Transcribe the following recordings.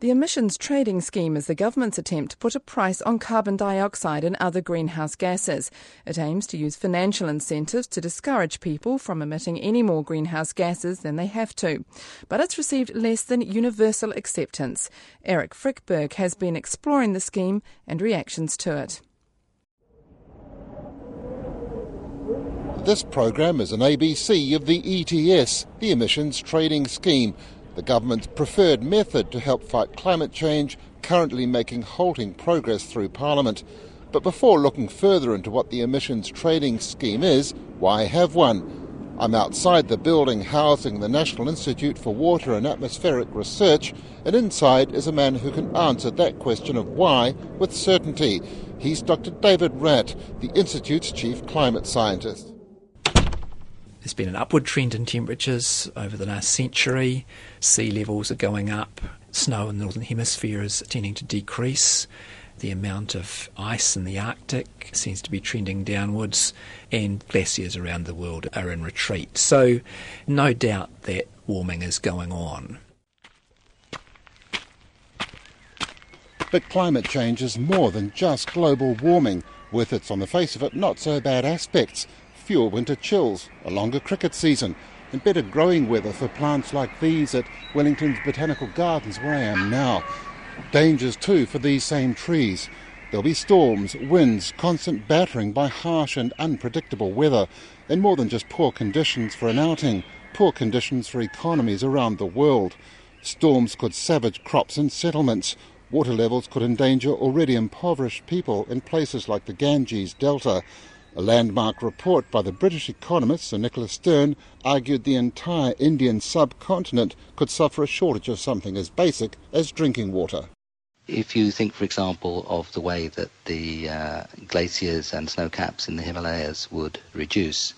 The emissions trading scheme is the government's attempt to put a price on carbon dioxide and other greenhouse gases. It aims to use financial incentives to discourage people from emitting any more greenhouse gases than they have to. But it's received less than universal acceptance. Eric Frykberg has been exploring the scheme and reactions to it. This program is an ABC of the ETS, the Emissions Trading Scheme the government's preferred method to help fight climate change, currently making halting progress through Parliament. But before looking further into what the emissions trading scheme is, why have one? I'm outside the building housing the National Institute for Water and Atmospheric Research, and inside is a man who can answer that question of why with certainty. He's Dr. David Wratt, the Institute's chief climate scientist. There's been an upward trend in temperatures over the last century. Sea levels are going up. Snow in the Northern Hemisphere is tending to decrease. The amount of ice in the Arctic seems to be trending downwards, and glaciers around the world are in retreat. So, no doubt that warming is going on. But climate change is more than just global warming, with its, on the face of it, not so bad aspects fewer winter chills, a longer cricket season, and better growing weather for plants like these at Wellington's Botanical Gardens, where I am now. Dangers too for these same trees. There'll be storms, winds, constant battering by harsh and unpredictable weather, and more than just poor conditions for an outing, poor conditions for economies around the world. Storms could savage crops and settlements. Water levels could endanger already impoverished people in places like the Ganges Delta. A landmark report by the British economist Sir Nicholas Stern argued the entire Indian subcontinent could suffer a shortage of something as basic as drinking water. If you think, for example, of the way that the uh, glaciers and snow caps in the Himalayas would reduce,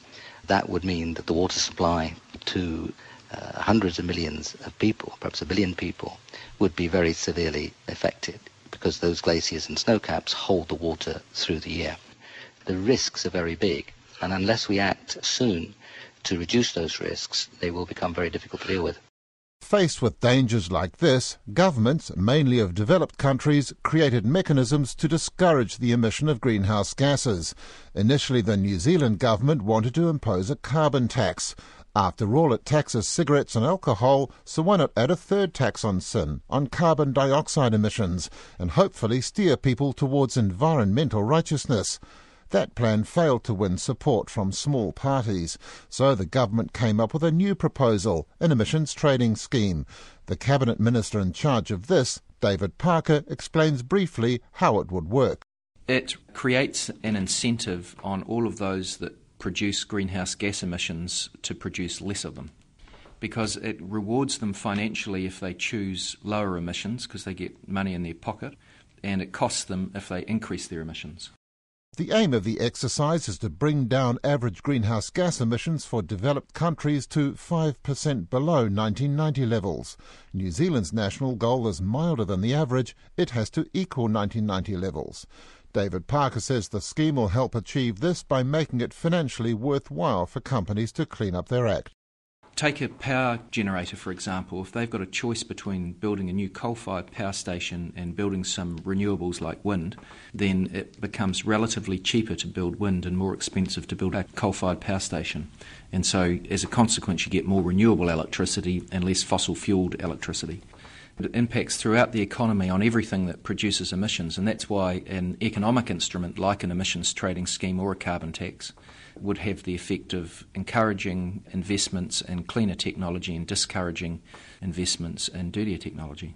that would mean that the water supply to uh, hundreds of millions of people, perhaps a billion people, would be very severely affected because those glaciers and snow caps hold the water through the year the risks are very big. And unless we act soon to reduce those risks, they will become very difficult to deal with. Faced with dangers like this, governments, mainly of developed countries, created mechanisms to discourage the emission of greenhouse gases. Initially, the New Zealand government wanted to impose a carbon tax. After all, it taxes cigarettes and alcohol, so why not add a third tax on sin, on carbon dioxide emissions, and hopefully steer people towards environmental righteousness? That plan failed to win support from small parties, so the government came up with a new proposal, an emissions trading scheme. The cabinet minister in charge of this, David Parker, explains briefly how it would work. It creates an incentive on all of those that produce greenhouse gas emissions to produce less of them because it rewards them financially if they choose lower emissions because they get money in their pocket, and it costs them if they increase their emissions. The aim of the exercise is to bring down average greenhouse gas emissions for developed countries to 5% below 1990 levels. New Zealand's national goal is milder than the average, it has to equal 1990 levels. David Parker says the scheme will help achieve this by making it financially worthwhile for companies to clean up their act. Take a power generator, for example. If they've got a choice between building a new coal fired power station and building some renewables like wind, then it becomes relatively cheaper to build wind and more expensive to build a coal fired power station. And so, as a consequence, you get more renewable electricity and less fossil fueled electricity. It impacts throughout the economy on everything that produces emissions, and that's why an economic instrument like an emissions trading scheme or a carbon tax would have the effect of encouraging investments in cleaner technology and discouraging investments in dirtier technology.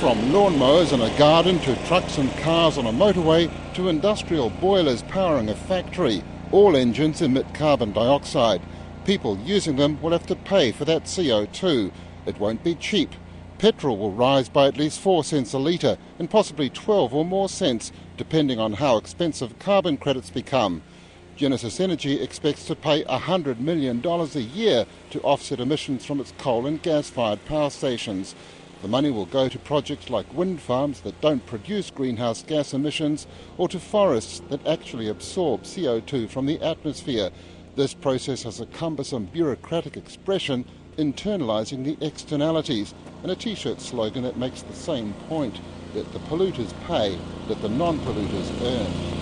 From lawnmowers in a garden to trucks and cars on a motorway to industrial boilers powering a factory, all engines emit carbon dioxide. People using them will have to pay for that CO2. It won't be cheap. Petrol will rise by at least 4 cents a litre and possibly 12 or more cents depending on how expensive carbon credits become. Genesis Energy expects to pay $100 million a year to offset emissions from its coal and gas fired power stations. The money will go to projects like wind farms that don't produce greenhouse gas emissions or to forests that actually absorb CO2 from the atmosphere. This process has a cumbersome bureaucratic expression internalising the externalities, and a t-shirt slogan that makes the same point, that the polluters pay, that the non-polluters earn.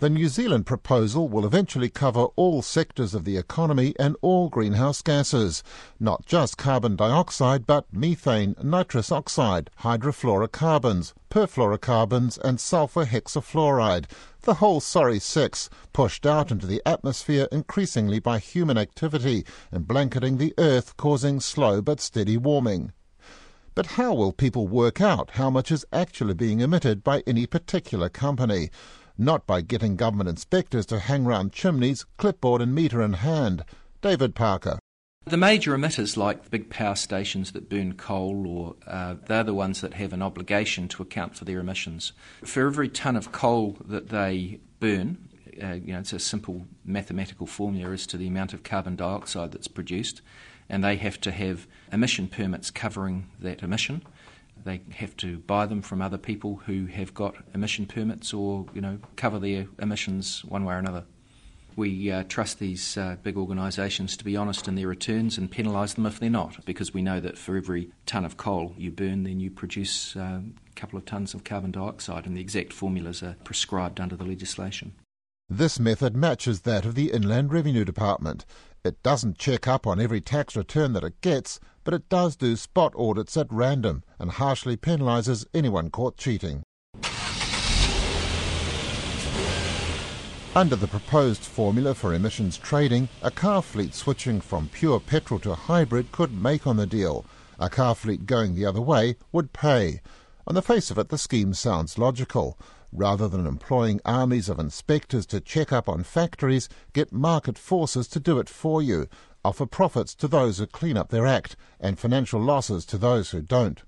The New Zealand proposal will eventually cover all sectors of the economy and all greenhouse gases, not just carbon dioxide, but methane, nitrous oxide, hydrofluorocarbons, perfluorocarbons, and sulfur hexafluoride, the whole sorry six, pushed out into the atmosphere increasingly by human activity and blanketing the earth, causing slow but steady warming. But how will people work out how much is actually being emitted by any particular company? not by getting government inspectors to hang round chimneys, clipboard and meter in hand. David Parker. The major emitters, like the big power stations that burn coal, or uh, they're the ones that have an obligation to account for their emissions. For every tonne of coal that they burn, uh, you know, it's a simple mathematical formula as to the amount of carbon dioxide that's produced, and they have to have emission permits covering that emission. They have to buy them from other people who have got emission permits or, you know, cover their emissions one way or another. We uh, trust these uh, big organisations to be honest in their returns and penalise them if they're not, because we know that for every tonne of coal you burn, then you produce uh, a couple of tonnes of carbon dioxide, and the exact formulas are prescribed under the legislation. This method matches that of the Inland Revenue Department. It doesn't check up on every tax return that it gets, but it does do spot audits at random and harshly penalises anyone caught cheating. Under the proposed formula for emissions trading, a car fleet switching from pure petrol to hybrid could make on the deal. A car fleet going the other way would pay. On the face of it, the scheme sounds logical. Rather than employing armies of inspectors to check up on factories, get market forces to do it for you, offer profits to those who clean up their act and financial losses to those who don't.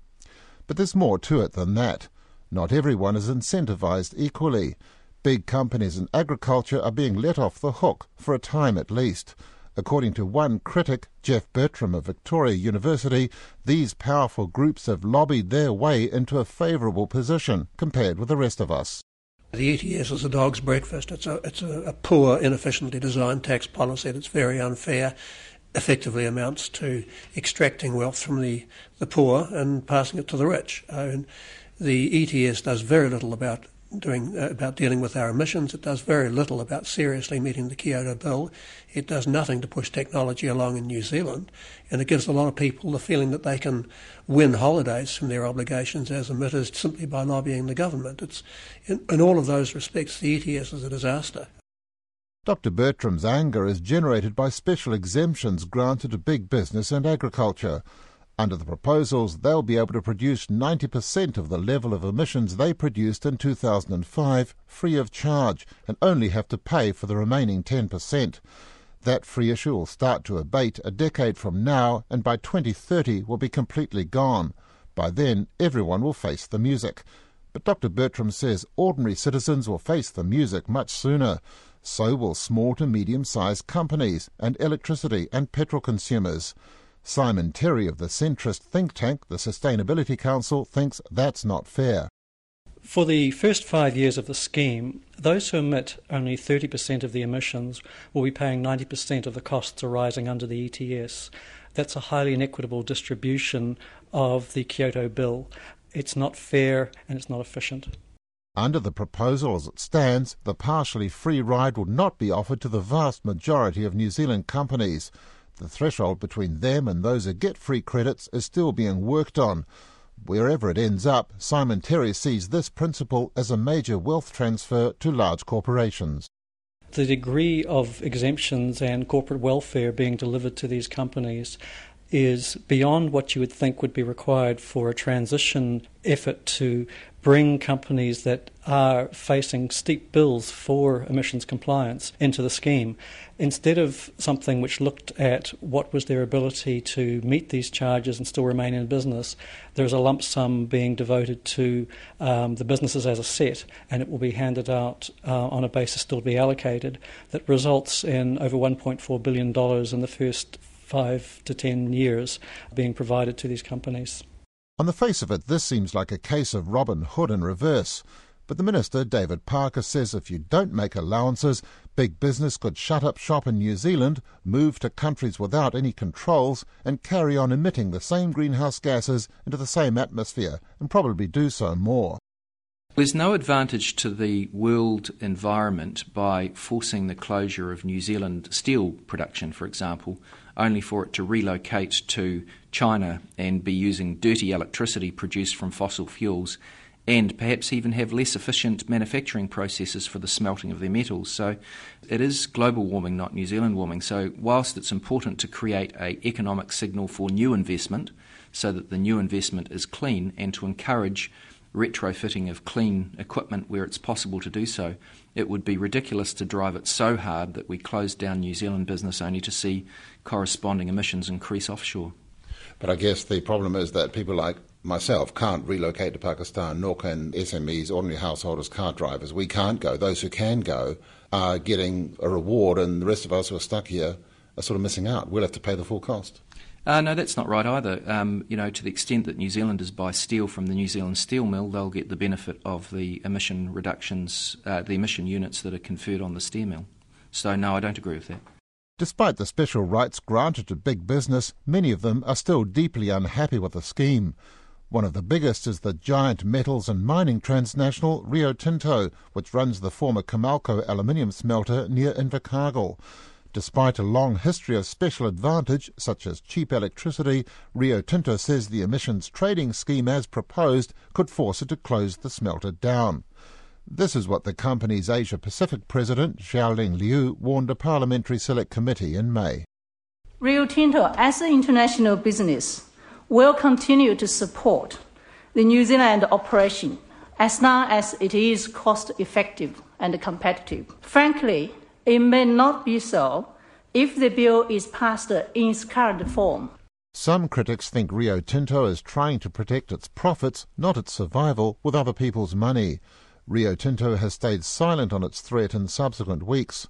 But there's more to it than that. Not everyone is incentivized equally. Big companies in agriculture are being let off the hook, for a time at least. According to one critic, Geoff Bertram of Victoria University, these powerful groups have lobbied their way into a favourable position compared with the rest of us. The ETS is a dog's breakfast. It's a it's a, a poor, inefficiently designed tax policy that's very unfair. Effectively amounts to extracting wealth from the, the poor and passing it to the rich. and the ETS does very little about doing uh, about dealing with our emissions. It does very little about seriously meeting the Kyoto Bill. It does nothing to push technology along in New Zealand, and it gives a lot of people the feeling that they can win holidays from their obligations as emitters simply by lobbying the government. It's in, in all of those respects, the ETS is a disaster. Dr. Bertram's anger is generated by special exemptions granted to big business and agriculture. Under the proposals, they'll be able to produce 90% of the level of emissions they produced in 2005 free of charge and only have to pay for the remaining 10%. That free issue will start to abate a decade from now and by 2030 will be completely gone. By then, everyone will face the music. But Dr. Bertram says ordinary citizens will face the music much sooner. So will small to medium sized companies and electricity and petrol consumers. Simon Terry of the centrist think tank, the Sustainability Council, thinks that's not fair. For the first five years of the scheme, those who emit only 30% of the emissions will be paying 90% of the costs arising under the ETS. That's a highly inequitable distribution of the Kyoto Bill. It's not fair and it's not efficient. Under the proposal as it stands, the partially free ride would not be offered to the vast majority of New Zealand companies. The threshold between them and those who get free credits is still being worked on. Wherever it ends up, Simon Terry sees this principle as a major wealth transfer to large corporations. The degree of exemptions and corporate welfare being delivered to these companies is beyond what you would think would be required for a transition effort to bring companies that are facing steep bills for emissions compliance into the scheme. Instead of something which looked at what was their ability to meet these charges and still remain in business, there's a lump sum being devoted to um, the businesses as a set, and it will be handed out uh, on a basis still to be allocated that results in over $1.4 billion in the first five to ten years being provided to these companies. On the face of it, this seems like a case of Robin Hood in reverse. But the Minister, David Parker, says if you don't make allowances, big business could shut up shop in New Zealand, move to countries without any controls, and carry on emitting the same greenhouse gases into the same atmosphere, and probably do so more. There's no advantage to the world environment by forcing the closure of New Zealand steel production, for example, only for it to relocate to China and be using dirty electricity produced from fossil fuels and perhaps even have less efficient manufacturing processes for the smelting of their metals. So it is global warming, not New Zealand warming. So whilst it's important to create a economic signal for new investment so that the new investment is clean and to encourage retrofitting of clean equipment where it's possible to do so, it would be ridiculous to drive it so hard that we close down New Zealand business only to see corresponding emissions increase offshore. But I guess the problem is that people like myself can't relocate to Pakistan, nor can SMEs, ordinary householders, car drivers. We can't go. Those who can go are getting a reward, and the rest of us who are stuck here are sort of missing out. We'll have to pay the full cost. Uh, no, that's not right either. Um, you know, to the extent that New Zealanders buy steel from the New Zealand steel mill, they'll get the benefit of the emission reductions, uh, the emission units that are conferred on the steel mill. So, no, I don't agree with that. Despite the special rights granted to big business, many of them are still deeply unhappy with the scheme. One of the biggest is the giant metals and mining transnational Rio Tinto, which runs the former Comalco aluminium smelter near Invercargill. Despite a long history of special advantage, such as cheap electricity, Rio Tinto says the emissions trading scheme as proposed could force it to close the smelter down. This is what the company's Asia Pacific president, Xiaoling Liu, warned a parliamentary select committee in May. Rio Tinto, as an international business, will continue to support the New Zealand operation as long as it is cost effective and competitive. Frankly, it may not be so if the bill is passed in its current form. Some critics think Rio Tinto is trying to protect its profits, not its survival, with other people's money. Rio Tinto has stayed silent on its threat in subsequent weeks.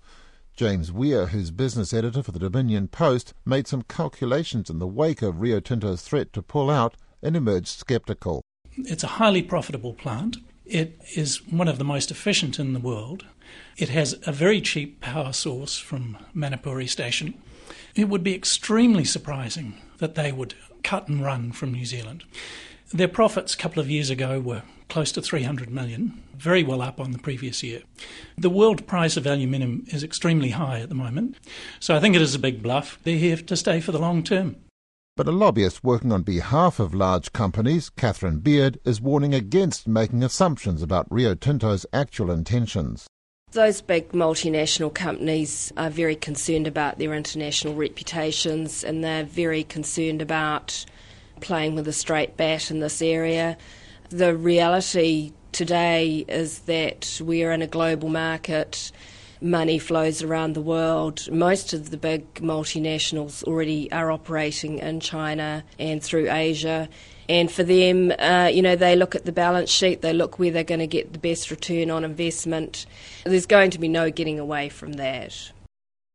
James Weir, who's business editor for the Dominion Post, made some calculations in the wake of Rio Tinto's threat to pull out and emerged sceptical. It's a highly profitable plant. It is one of the most efficient in the world. It has a very cheap power source from Manapouri Station. It would be extremely surprising that they would cut and run from New Zealand. Their profits a couple of years ago were close to 300 million, very well up on the previous year. The world price of aluminium is extremely high at the moment, so I think it is a big bluff. They're here to stay for the long term. But a lobbyist working on behalf of large companies, Catherine Beard, is warning against making assumptions about Rio Tinto's actual intentions. Those big multinational companies are very concerned about their international reputations and they're very concerned about playing with a straight bat in this area. The reality today is that we're in a global market money flows around the world. Most of the big multinationals already are operating in China and through Asia. And for them, uh, you know, they look at the balance sheet, they look where they're going to get the best return on investment. There's going to be no getting away from that.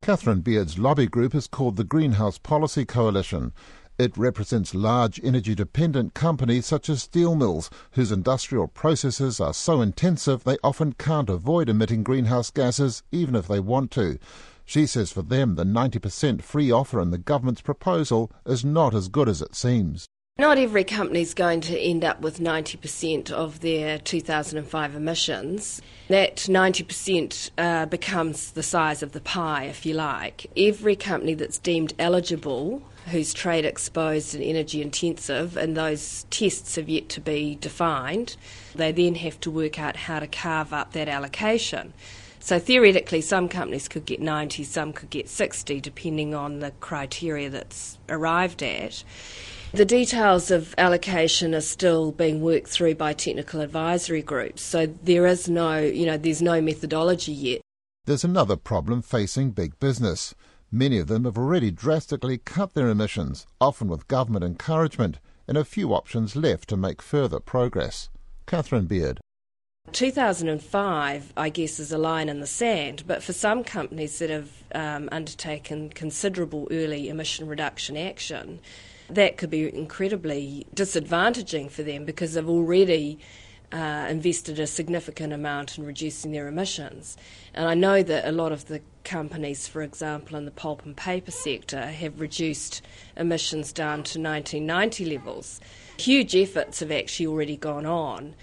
Catherine Beard's lobby group is called the Greenhouse Policy Coalition. It represents large energy dependent companies such as steel mills, whose industrial processes are so intensive they often can't avoid emitting greenhouse gases even if they want to. She says for them the 90% free offer in the government's proposal is not as good as it seems. Not every company is going to end up with 90% of their 2005 emissions. That 90% uh, becomes the size of the pie, if you like. Every company that's deemed eligible who's trade exposed and energy intensive, and those tests have yet to be defined. They then have to work out how to carve up that allocation. So theoretically, some companies could get 90, some could get 60, depending on the criteria that's arrived at. The details of allocation are still being worked through by technical advisory groups, so there is no, you know, there's no methodology yet. There's another problem facing big business. Many of them have already drastically cut their emissions, often with government encouragement, and a few options left to make further progress. Catherine Beard. 2005, I guess, is a line in the sand, but for some companies that have um, undertaken considerable early emission reduction action, that could be incredibly disadvantaging for them because they've already uh, invested a significant amount in reducing their emissions. And I know that a lot of the companies, for example, in the pulp and paper sector, have reduced emissions down to 1990 levels. Huge efforts have actually already gone on.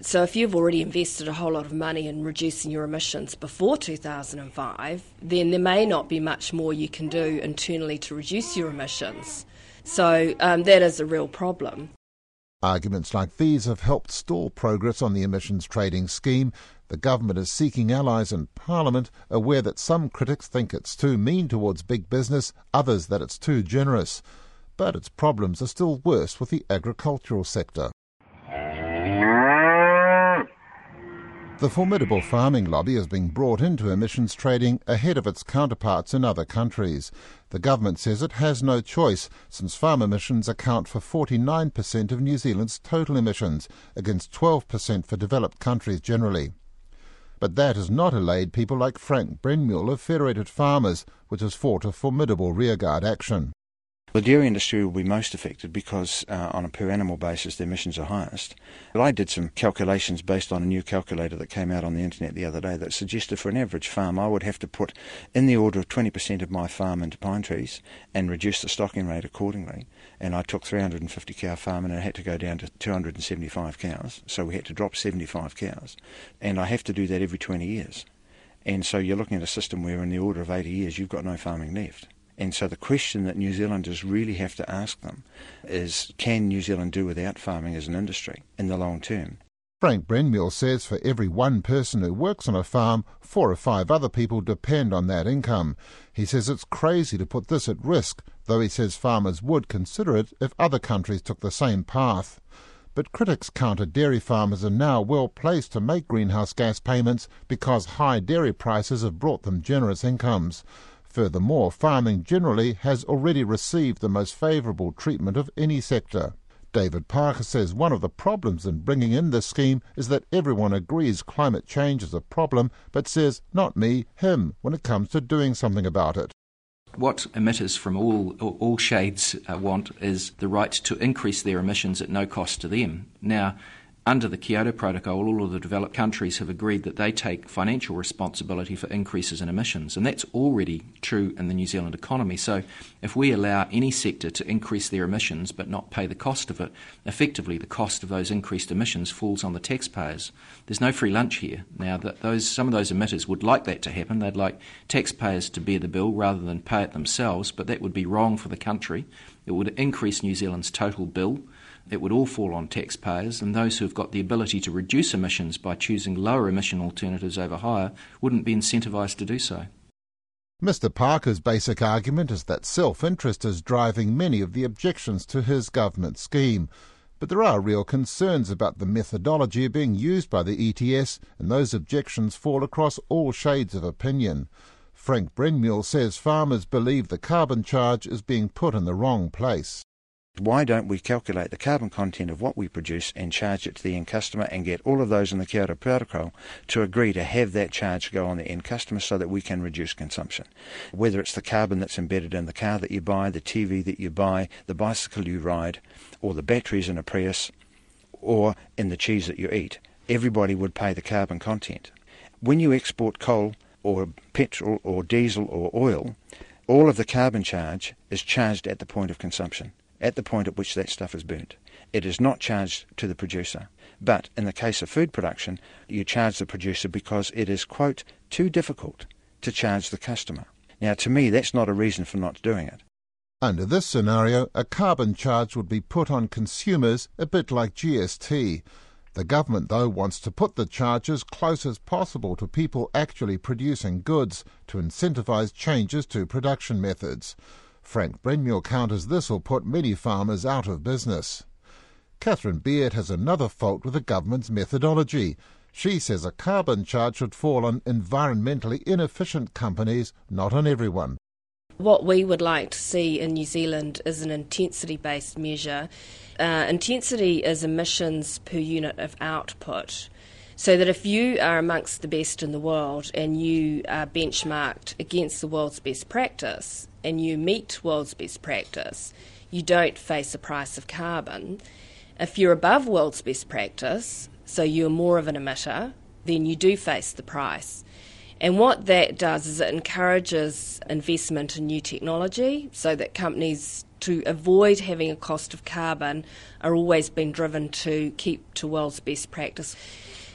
So, if you've already invested a whole lot of money in reducing your emissions before 2005, then there may not be much more you can do internally to reduce your emissions. So, um, that is a real problem. Arguments like these have helped stall progress on the emissions trading scheme. The government is seeking allies in Parliament, aware that some critics think it's too mean towards big business, others that it's too generous. But its problems are still worse with the agricultural sector. The formidable farming lobby is being brought into emissions trading ahead of its counterparts in other countries. The government says it has no choice, since farm emissions account for 49% of New Zealand's total emissions, against 12% for developed countries generally. But that has not allayed people like Frank Brenmuir of Federated Farmers, which has fought a formidable rearguard action. The dairy industry will be most affected because, uh, on a per animal basis, their emissions are highest. But I did some calculations based on a new calculator that came out on the internet the other day that suggested for an average farm I would have to put in the order of 20% of my farm into pine trees and reduce the stocking rate accordingly. And I took 350 cow farm and it had to go down to 275 cows, so we had to drop 75 cows. And I have to do that every 20 years. And so you're looking at a system where in the order of 80 years you've got no farming left. And so the question that New Zealanders really have to ask them is can New Zealand do without farming as an industry in the long term? Frank Brenmuir says for every one person who works on a farm, four or five other people depend on that income. He says it's crazy to put this at risk, though he says farmers would consider it if other countries took the same path. But critics counter dairy farmers are now well placed to make greenhouse gas payments because high dairy prices have brought them generous incomes. Furthermore, farming generally has already received the most favourable treatment of any sector. David Parker says one of the problems in bringing in this scheme is that everyone agrees climate change is a problem, but says, not me, him, when it comes to doing something about it. What emitters from all, all shades uh, want is the right to increase their emissions at no cost to them. Now, under the Kyoto Protocol, all of the developed countries have agreed that they take financial responsibility for increases in emissions, and that's already true in the New Zealand economy. So, if we allow any sector to increase their emissions but not pay the cost of it, effectively the cost of those increased emissions falls on the taxpayers. There's no free lunch here. Now, that those some of those emitters would like that to happen. They'd like taxpayers to bear the bill rather than pay it themselves, but that would be wrong for the country. It would increase New Zealand's total bill it would all fall on taxpayers, and those who have got the ability to reduce emissions by choosing lower emission alternatives over higher wouldn't be incentivised to do so. Mr. Parker's basic argument is that self interest is driving many of the objections to his government scheme. But there are real concerns about the methodology being used by the ETS, and those objections fall across all shades of opinion. Frank Brenmuir says farmers believe the carbon charge is being put in the wrong place. Why don't we calculate the carbon content of what we produce and charge it to the end customer and get all of those in the Kyoto Protocol to agree to have that charge go on the end customer so that we can reduce consumption? Whether it's the carbon that's embedded in the car that you buy, the TV that you buy, the bicycle you ride, or the batteries in a Prius, or in the cheese that you eat, everybody would pay the carbon content. When you export coal or petrol or diesel or oil, all of the carbon charge is charged at the point of consumption at the point at which that stuff is burnt. It is not charged to the producer. But in the case of food production, you charge the producer because it is, quote, too difficult to charge the customer. Now, to me, that's not a reason for not doing it. Under this scenario, a carbon charge would be put on consumers a bit like GST. The government, though, wants to put the charge as close as possible to people actually producing goods to incentivise changes to production methods. Frank Brenmuir counters this will put many farmers out of business. Catherine Beard has another fault with the government's methodology. She says a carbon charge should fall on environmentally inefficient companies, not on everyone. What we would like to see in New Zealand is an intensity based measure. Uh, intensity is emissions per unit of output. So that if you are amongst the best in the world and you are benchmarked against the world's best practice, and you meet world's best practice, you don't face a price of carbon. If you're above world's best practice, so you're more of an emitter, then you do face the price. And what that does is it encourages investment in new technology so that companies, to avoid having a cost of carbon, are always being driven to keep to world's best practice.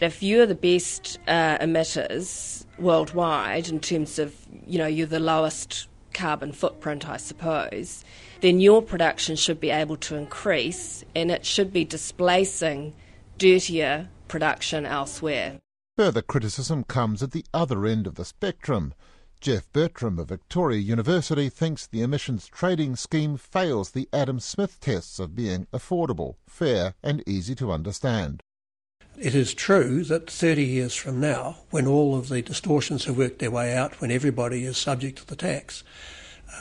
If you're the best uh, emitters worldwide in terms of, you know, you're the lowest carbon footprint, I suppose, then your production should be able to increase and it should be displacing dirtier production elsewhere. Further criticism comes at the other end of the spectrum. Geoff Bertram of Victoria University thinks the emissions trading scheme fails the Adam Smith tests of being affordable, fair, and easy to understand. It is true that 30 years from now, when all of the distortions have worked their way out, when everybody is subject to the tax,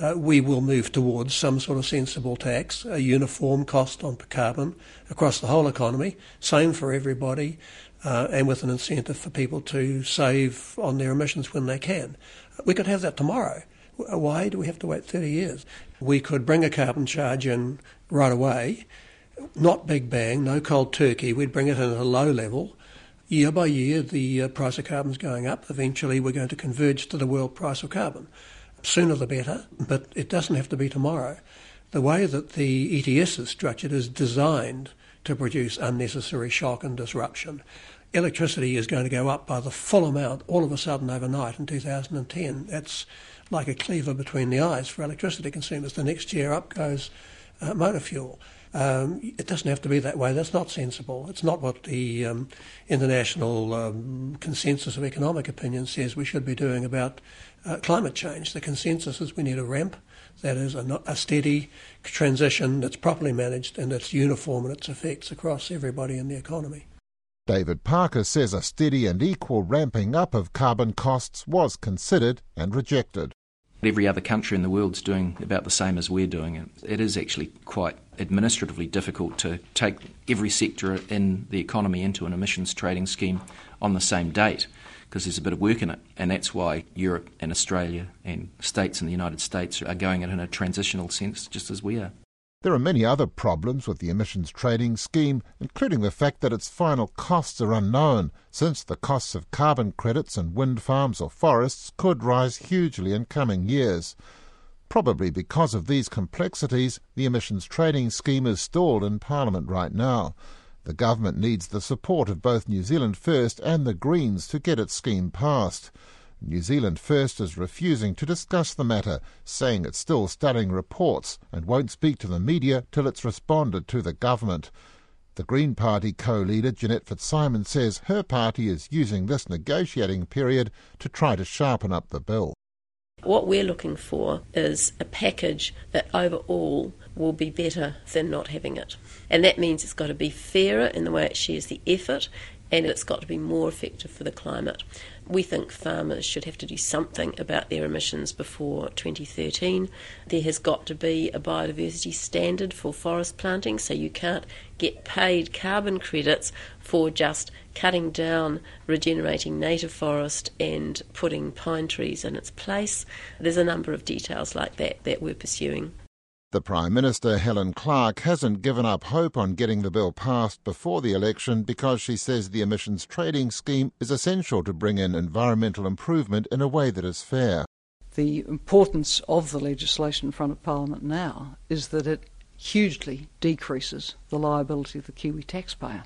uh, we will move towards some sort of sensible tax, a uniform cost on carbon across the whole economy, same for everybody, uh, and with an incentive for people to save on their emissions when they can. We could have that tomorrow. Why do we have to wait 30 years? We could bring a carbon charge in right away, not big bang, no cold turkey. We'd bring it in at a low level. Year by year, the uh, price of carbon is going up. Eventually, we're going to converge to the world price of carbon. Sooner the better, but it doesn't have to be tomorrow. The way that the ETS is structured is designed to produce unnecessary shock and disruption. Electricity is going to go up by the full amount all of a sudden overnight in 2010. That's like a cleaver between the eyes for electricity consumers. The next year up goes uh, motor fuel. Um, it doesn't have to be that way. That's not sensible. It's not what the um, international um, consensus of economic opinion says we should be doing about uh, climate change. The consensus is we need a ramp that is a, a steady transition that's properly managed and that's uniform in its effects across everybody in the economy. David Parker says a steady and equal ramping up of carbon costs was considered and rejected. Every other country in the world is doing about the same as we're doing. It is actually quite administratively difficult to take every sector in the economy into an emissions trading scheme on the same date because there's a bit of work in it. And that's why Europe and Australia and states in the United States are going it in a transitional sense, just as we are. There are many other problems with the emissions trading scheme, including the fact that its final costs are unknown, since the costs of carbon credits and wind farms or forests could rise hugely in coming years. Probably because of these complexities, the emissions trading scheme is stalled in Parliament right now. The government needs the support of both New Zealand First and the Greens to get its scheme passed. New Zealand First is refusing to discuss the matter, saying it's still studying reports and won't speak to the media till it's responded to the government. The Green Party co-leader Jeanette Fitzsimons says her party is using this negotiating period to try to sharpen up the bill. What we're looking for is a package that overall will be better than not having it. And that means it's got to be fairer in the way it shares the effort and it's got to be more effective for the climate. We think farmers should have to do something about their emissions before 2013. There has got to be a biodiversity standard for forest planting, so you can't get paid carbon credits for just cutting down regenerating native forest and putting pine trees in its place. There's a number of details like that that we're pursuing. The Prime Minister, Helen Clark, hasn't given up hope on getting the bill passed before the election because she says the emissions trading scheme is essential to bring in environmental improvement in a way that is fair. The importance of the legislation in front of Parliament now is that it hugely decreases the liability of the Kiwi taxpayer.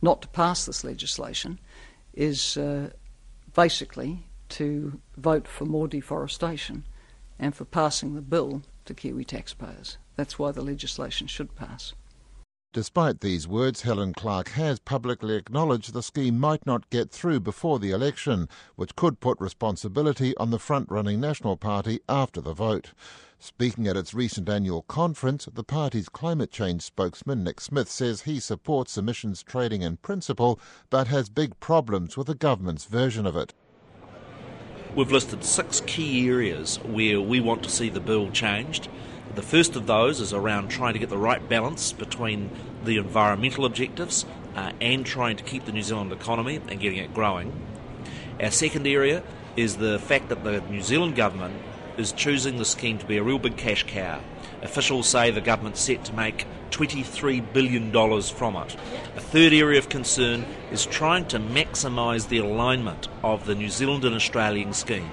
Not to pass this legislation is uh, basically to vote for more deforestation and for passing the bill to Kiwi taxpayers. That's why the legislation should pass. Despite these words, Helen Clark has publicly acknowledged the scheme might not get through before the election, which could put responsibility on the front running National Party after the vote. Speaking at its recent annual conference, the party's climate change spokesman Nick Smith says he supports emissions trading in principle, but has big problems with the government's version of it. We've listed six key areas where we want to see the bill changed. The first of those is around trying to get the right balance between the environmental objectives uh, and trying to keep the New Zealand economy and getting it growing. Our second area is the fact that the New Zealand government is choosing the scheme to be a real big cash cow. Officials say the government's set to make $23 billion from it. A third area of concern is trying to maximise the alignment of the New Zealand and Australian scheme.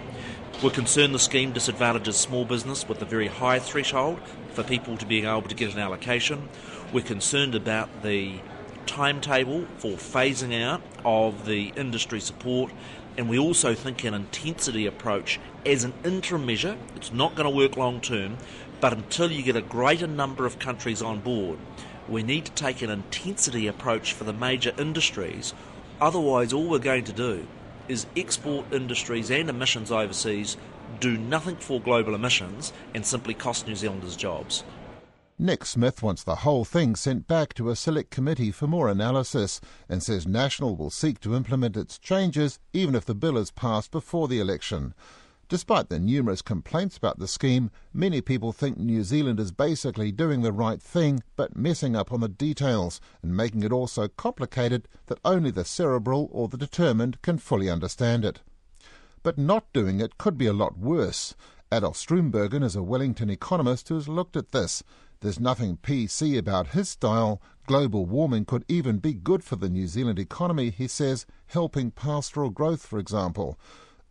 We're concerned the scheme disadvantages small business with a very high threshold for people to being able to get an allocation. We're concerned about the timetable for phasing out of the industry support, and we also think an intensity approach as an interim measure. It's not going to work long term, but until you get a greater number of countries on board, we need to take an intensity approach for the major industries. Otherwise, all we're going to do is export industries and emissions overseas, do nothing for global emissions, and simply cost New Zealanders jobs. Nick Smith wants the whole thing sent back to a select committee for more analysis and says National will seek to implement its changes even if the bill is passed before the election. Despite the numerous complaints about the scheme, many people think New Zealand is basically doing the right thing but messing up on the details and making it all so complicated that only the cerebral or the determined can fully understand it. But not doing it could be a lot worse. Adolf Stroombergen is a Wellington economist who has looked at this. There's nothing PC about his style. Global warming could even be good for the New Zealand economy, he says, helping pastoral growth, for example.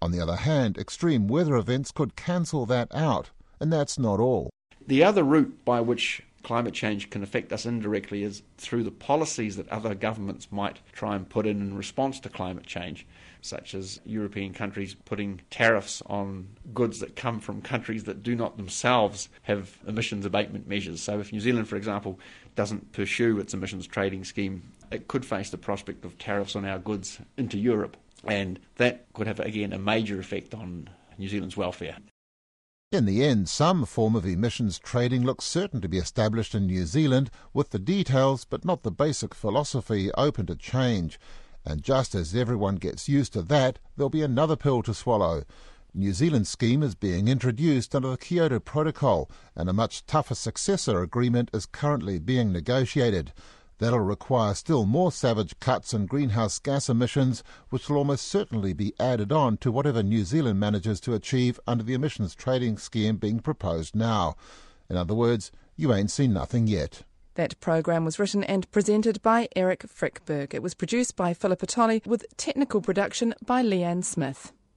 On the other hand, extreme weather events could cancel that out, and that's not all. The other route by which climate change can affect us indirectly is through the policies that other governments might try and put in in response to climate change, such as European countries putting tariffs on goods that come from countries that do not themselves have emissions abatement measures. So, if New Zealand, for example, doesn't pursue its emissions trading scheme, it could face the prospect of tariffs on our goods into Europe and that could have, again, a major effect on New Zealand's welfare. In the end, some form of emissions trading looks certain to be established in New Zealand, with the details but not the basic philosophy open to change. And just as everyone gets used to that, there'll be another pill to swallow. New Zealand's scheme is being introduced under the Kyoto Protocol, and a much tougher successor agreement is currently being negotiated. That'll require still more savage cuts in greenhouse gas emissions, which will almost certainly be added on to whatever New Zealand manages to achieve under the emissions trading scheme being proposed now. In other words, you ain't seen nothing yet. That program was written and presented by Eric Frykberg. It was produced by Philippa Tolley with technical production by Leanne Smith.